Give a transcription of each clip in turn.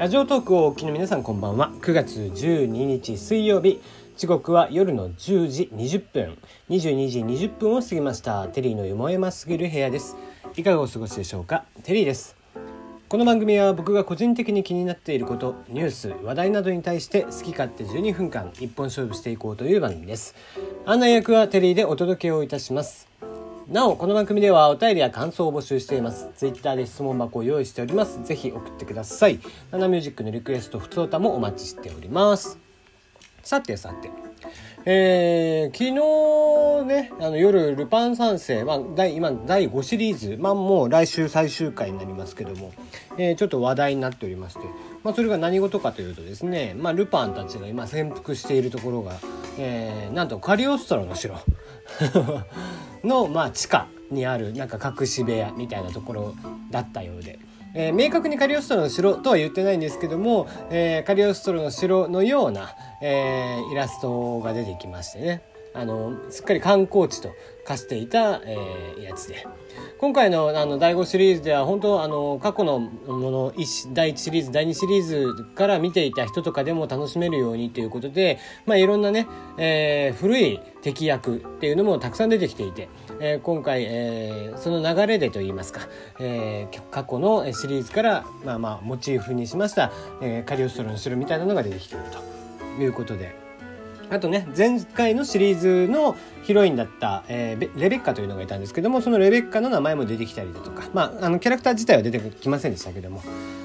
ラジオトークをお聞きの皆さんこんばんは。9月12日水曜日。時刻は夜の10時20分。22時20分を過ぎました。テリーのよもやますぎる部屋です。いかがお過ごしでしょうか？テリーです。この番組は僕が個人的に気になっていることニュース話題などに対して好き勝手12分間一本勝負していこうという番組です。案内役はテリーでお届けをいたします。なお、この番組ではお便りや感想を募集しています。ツイッターで質問箱を用意しております。ぜひ送ってください。ナナミュージックのリクエスト、ふつおたもお待ちしております。さてさて。えー、昨日ね、あの夜、ルパン三世、まあ、第、今、第5シリーズ、まあ、もう来週最終回になりますけども、えー、ちょっと話題になっておりまして、まあ、それが何事かというとですね、まあ、ルパンたちが今潜伏しているところが、えー、なんとカリオストロの城 の、まあ、地下にあるなんか隠し部屋みたいなところだったようで。えー、明確にカリオストロの城とは言ってないんですけども、えー、カリオストロの城のような、えー、イラストが出てきましてねあのすっかり観光地と化していた、えー、やつで今回のあの第5シリーズでは本当あの過去のもの第1シリーズ第2シリーズから見ていた人とかでも楽しめるようにということで、まあ、いろんなね、えー、古い敵役っていうのもたくさん出てきていて、えー、今回、えー、その流れでといいますか、えー、過去のシリーズから、まあまあ、モチーフにしました、えー、カリオストロの城みたいなのが出てきているということで。あとね前回のシリーズのヒロインだった、えー、レベッカというのがいたんですけどもそのレベッカの名前も出てきたりだとか。まああのキャラクター自体は出てきませんでしたけども。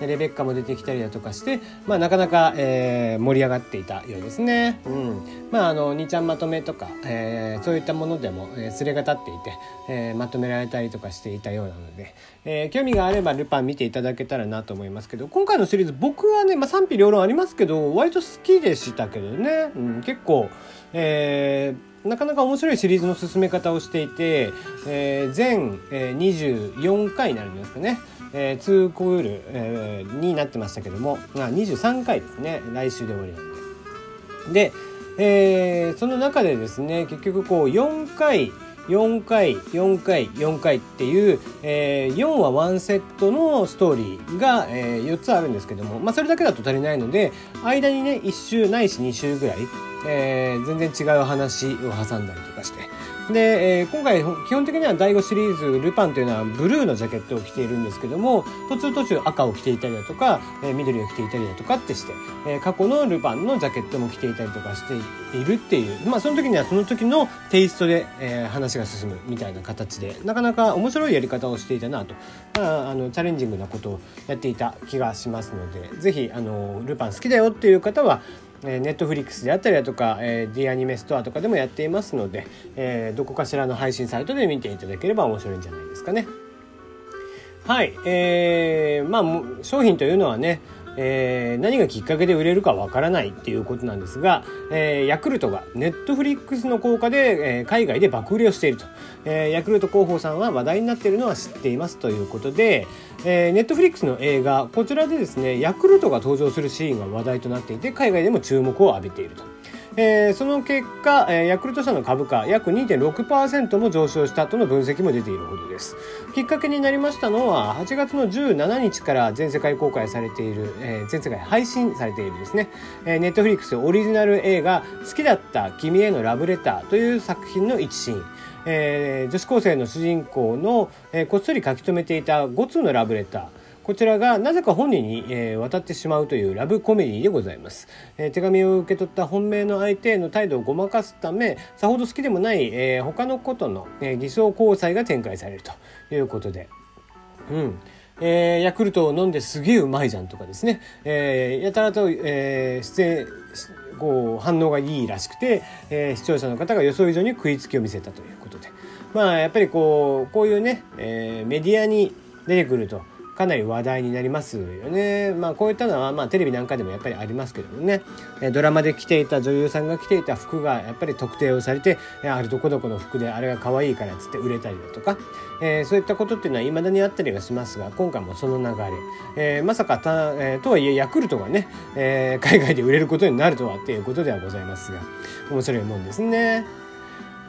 レベッカも出てきたりだとかして、まあ、なかなか、えー、盛り上がっていたようですね。うん、まああの2ちゃんまとめとか、えー、そういったものでも、えー、すれが立っていて、えー、まとめられたりとかしていたようなので、えー、興味があればルパン見ていただけたらなと思いますけど今回のシリーズ僕はね、まあ、賛否両論ありますけど割と好きでしたけどね、うん、結構、えー、なかなか面白いシリーズの進め方をしていて、えー、全、えー、24回になるんですかね。えー、2クール、えー、になってましたけども、まあ、23回ですね来週で終わりなんで。で、えー、その中でですね結局こう4回4回4回4回っていう、えー、4話1セットのストーリーが、えー、4つあるんですけども、まあ、それだけだと足りないので間にね1週ないし2週ぐらい、えー、全然違う話を挟んだりとかして。で、えー、今回基本的には第5シリーズルパンというのはブルーのジャケットを着ているんですけども途中途中赤を着ていたりだとか、えー、緑を着ていたりだとかってして、えー、過去のルパンのジャケットも着ていたりとかしているっていうまあその時にはその時のテイストで、えー、話が進むみたいな形でなかなか面白いやり方をしていたなと、まあ、あのチャレンジングなことをやっていた気がしますので是非あのルパン好きだよっていう方はえネットフリックスであったりだとか、えー、D アニメストアとかでもやっていますので、えー、どこかしらの配信サイトで見ていただければ面白いんじゃないですかね。はい、えー、まあ商品というのはねえー、何がきっかけで売れるかわからないっていうことなんですが、えー、ヤクルトがネットフリックスの効果で、えー、海外で爆売れをしていると、えー、ヤクルト広報さんは話題になっているのは知っていますということで、えー、ネットフリックスの映画こちらでですねヤクルトが登場するシーンが話題となっていて海外でも注目を浴びていると。えー、その結果、えー、ヤクルト社の株価約2.6%も上昇したとの分析も出ているほどです。きっかけになりましたのは、8月の17日から全世界公開されている、えー、全世界配信されているですね、えー、ネットフリックスオリジナル映画、好きだった君へのラブレターという作品の一シーン。えー、女子高生の主人公の、えー、こっそり書き留めていた5通のラブレター。こちらがなぜか本人に、えー、渡ってしまうというラブコメディでございます、えー、手紙を受け取った本命の相手への態度をごまかすためさほど好きでもない、えー、他のことの、えー、偽装交際が展開されるということで。うん。えー、ヤクルトを飲んですげえうまいじゃんとかですね、えー、やたらと、えー、出演こう反応がいいらしくて、えー、視聴者の方が予想以上に食いつきを見せたということで。まあやっぱりこうこういうね、えー、メディアに出てくるとかなり話題になりますよね。まあこういったのはまあテレビなんかでもやっぱりありますけどもねドラマで着ていた女優さんが着ていた服がやっぱり特定をされてあるどこどこの服であれが可愛いからっつって売れたりだとか、えー、そういったことっていうのは未だにあったりはしますが今回もその流れ、えー、まさかた、えー、とはいえヤクルトがね、え、海外で売れることになるとはっていうことではございますが面白いもんですね。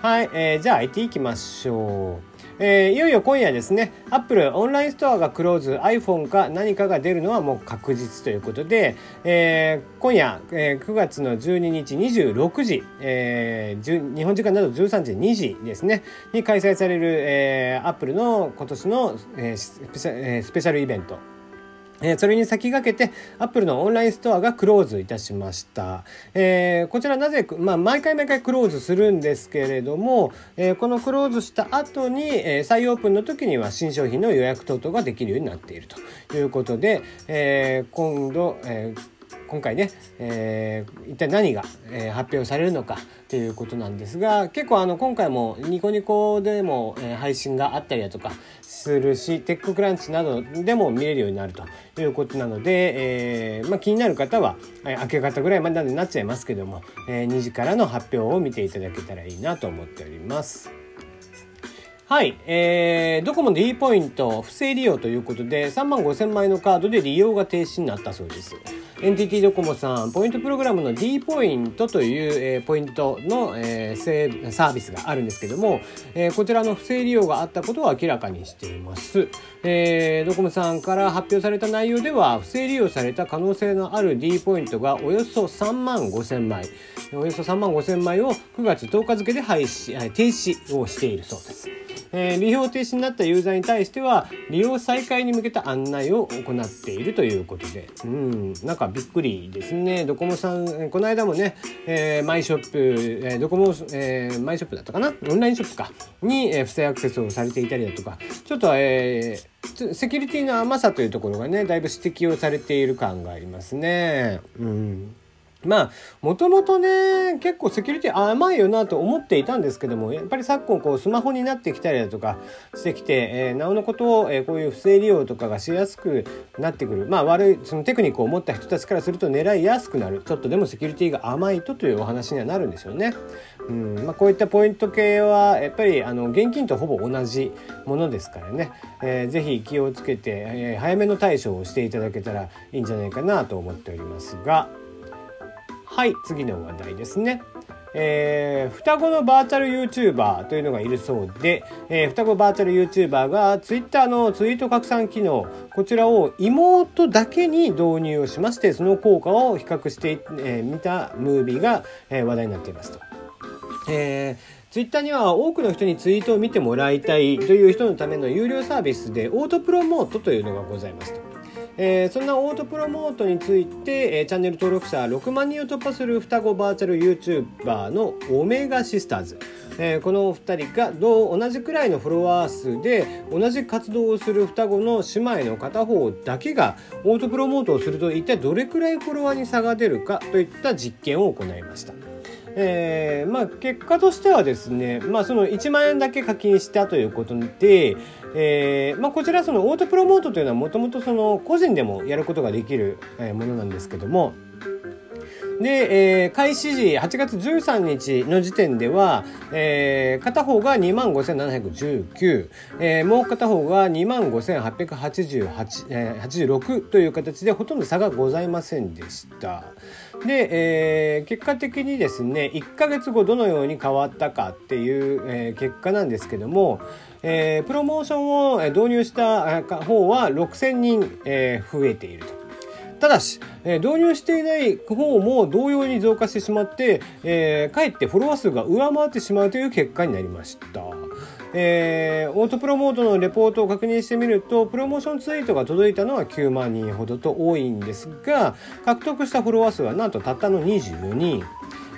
はい、えー、じゃあ IT いきましょう。えー、いよいよ今夜ですね、アップルオンラインストアがクローズ、iPhone か何かが出るのはもう確実ということで、えー、今夜、えー、9月の12日26時、えー、日本時間だと13日2時ですね、に開催される、えー、アップルの今年の、えー、スペシャルイベント。え、それに先駆けて、アップルのオンラインストアがクローズいたしました。えー、こちらなぜ、まあ、毎回毎回クローズするんですけれども、えー、このクローズした後に、えー、再オープンの時には新商品の予約等々ができるようになっているということで、え、今度、えー今回ね、えー、一体何が、えー、発表されるのかということなんですが結構あの今回もニコニコでも、えー、配信があったりだとかするしテッククランチなどでも見れるようになるということなので、えーまあ、気になる方は、えー、明け方ぐらいまでになっちゃいますけども、えー、2時からの発表を見ていただけたらいいなと思っております。はい、えー、ドコモの D ポイント不正利用ということで3万5000枚のカードで利用が停止になったそうです。NTT ドコモさん、ポイントプログラムの D ポイントという、えー、ポイントの、えー、サービスがあるんですけども、えー、こちらの不正利用があったことを明らかにしています。えー、ドコモさんから発表された内容では、不正利用された可能性のある D ポイントがおよそ3万5千枚、およそ3万5千枚を9月10日付で廃止、停止をしているそうです。えー、利用停止になったユーザーに対しては利用再開に向けた案内を行っているということでうんなんかびっくりですね。ドコモさんこの間もね、えー、マイショップ、えー、ドコモ、えー、マイショップだったかな？オンラインショップか。に、えー、不正アクセスをされていたりだとか。ちょっとえーセキュリティの甘さというところがねだいぶ指摘をされている感がありますね。うん。まあ、もともとね、結構セキュリティ甘いよなと思っていたんですけども、やっぱり昨今こうスマホになってきたりだとかしてきて、えー、なおのことを、えー、こういう不正利用とかがしやすくなってくる。まあ悪い、そのテクニックを持った人たちからすると狙いやすくなる。ちょっとでもセキュリティが甘いとというお話にはなるんですよね。うん、まあこういったポイント系は、やっぱりあの現金とほぼ同じものですからね、えー、ぜひ気をつけて、えー、早めの対処をしていただけたらいいんじゃないかなと思っておりますが、はい次の話題ですね。えー、双子のバーチャル YouTuber というのがいるそうで、えー、双子バーチャル YouTuber が Twitter のツイート拡散機能こちらを妹だけに導入をしましてその効果を比較してみ、えー、たムービーが、え、話題になっていますと。えーツイッターには多くの人にツイートを見てもらいたいという人のための有料サービスでオートプロモートというのがございますと。えー、そんなオートプロモートについて、えー、チャンネル登録者6万人を突破する双子バーチャル YouTuber のオメガシスターズ、えー、この2人が同同じくらいのフォロワー数で同じ活動をする双子の姉妹の片方だけがオートプロモートをすると一体どれくらいフォロワーに差が出るかといった実験を行いました。えー、まあ結果としてはですね、まあその1万円だけ課金したということで、えー、まあこちらそのオートプロモートというのはもともと個人でもやることができるものなんですけども、で、えー、開始時8月13日の時点では、えー、片方が2万5719、えー、もう片方が25,888、えー、86という形でほとんど差がございませんでした。で、えー、結果的にですね1ヶ月後どのように変わったかっていう、えー、結果なんですけども、えー、プロモーションを導入した方は6,000人、えー、増えていると。ただし、え、導入していない方も同様に増加してしまって、えー、かえってフォロワー数が上回ってしまうという結果になりました。えー、オートプロモートのレポートを確認してみるとプロモーションツイートが届いたのは9万人ほどと多いんですが獲得したフォロワー数はなんとたったの24人。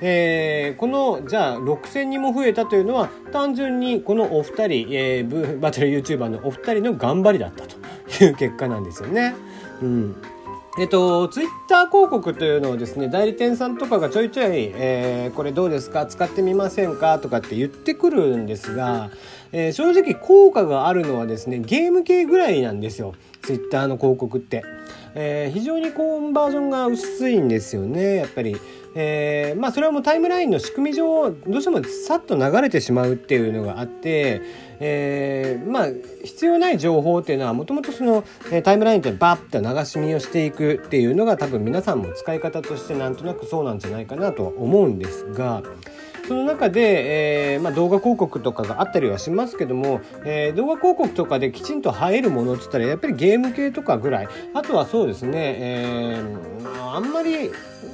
えー、このじゃあ6000人も増えたというのは単純にこのお二人、えー、バーチャル YouTuber のお二人の頑張りだったという結果なんですよね。うんえっと、ツイッター広告というのをですね、代理店さんとかがちょいちょい、えー、これどうですか使ってみませんかとかって言ってくるんですが、えー、正直効果があるのはですね、ゲーム系ぐらいなんですよ。ツイッターの広告って。えー、非常にコンバージョンが薄いんですよね、やっぱり。えー、まあそれはもうタイムラインの仕組み上どうしてもさっと流れてしまうっていうのがあって、えー、まあ必要ない情報っていうのはもともとそのタイムラインってバッて流し見をしていくっていうのが多分皆さんも使い方としてなんとなくそうなんじゃないかなとは思うんですが。その中で、えーまあ、動画広告とかがあったりはしますけども、えー、動画広告とかできちんと映えるものって言ったらやっぱりゲーム系とかぐらい。あとはそうですね、えー、あんまり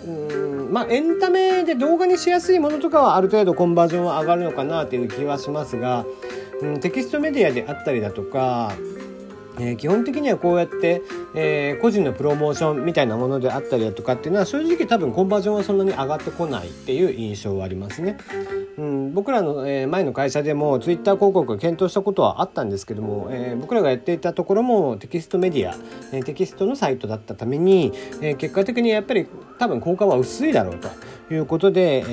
うんまあエンタメで動画にしやすいものとかはある程度コンバージョンは上がるのかなという気はしますが、うん、テキストメディアであったりだとかえー、基本的にはこうやって、えー、個人のプロモーションみたいなものであったりだとかっていうのは正直多分コンバージョンはそんなに上がってこないっていう印象はありますね。うん、僕らの、えー、前の会社でもツイッター広告を検討したことはあったんですけども、えー、僕らがやっていたところもテキストメディア、えー、テキストのサイトだったために、えー、結果的にやっぱり多分効果は薄いだろうということで、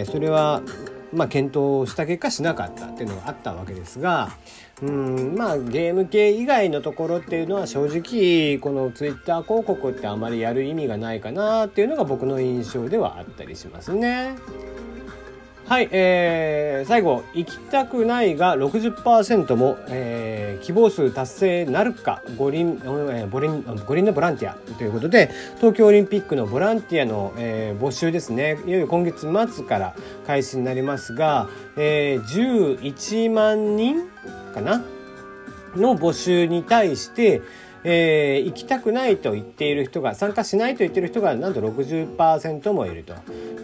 えー、それはまあ、検討した結果しなかったっていうのがあったわけですがうんまあゲーム系以外のところっていうのは正直このツイッター広告ってあまりやる意味がないかなっていうのが僕の印象ではあったりしますね。はい、えー、最後、行きたくないが60%も、えー、希望数達成なるか五輪、えー、五輪五輪のボランティアということで東京オリンピックのボランティアの、えー、募集ですね。いよいよ今月末から開始になりますが、えー、11万人かな？の募集に対して、えー、行きたくないと言っている人が参加しないと言っている人がなんと60%もいると、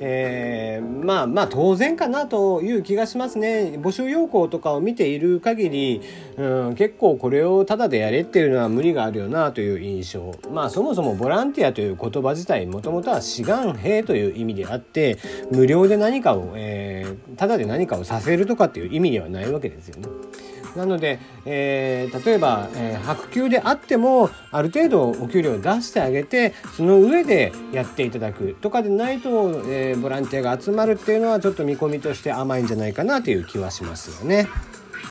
えー、まあまあ当然かなという気がしますね。募集要項とかを見ている限り、うん、結構これをタダでやれっていうのは無理があるよなという印象。まあそもそもボランティアという言葉自体もともとは志願兵という意味であって無料で何かを、えー、タダで何かをさせるとかっていう意味ではないわけですよね。なので、えー、例えば、えー、白球であってもある程度お給料を出してあげてその上でやっていただくとかでないと、えー、ボランティアが集まるっていうのはちょっと見込みとして甘いんじゃないかなという気はしますよね。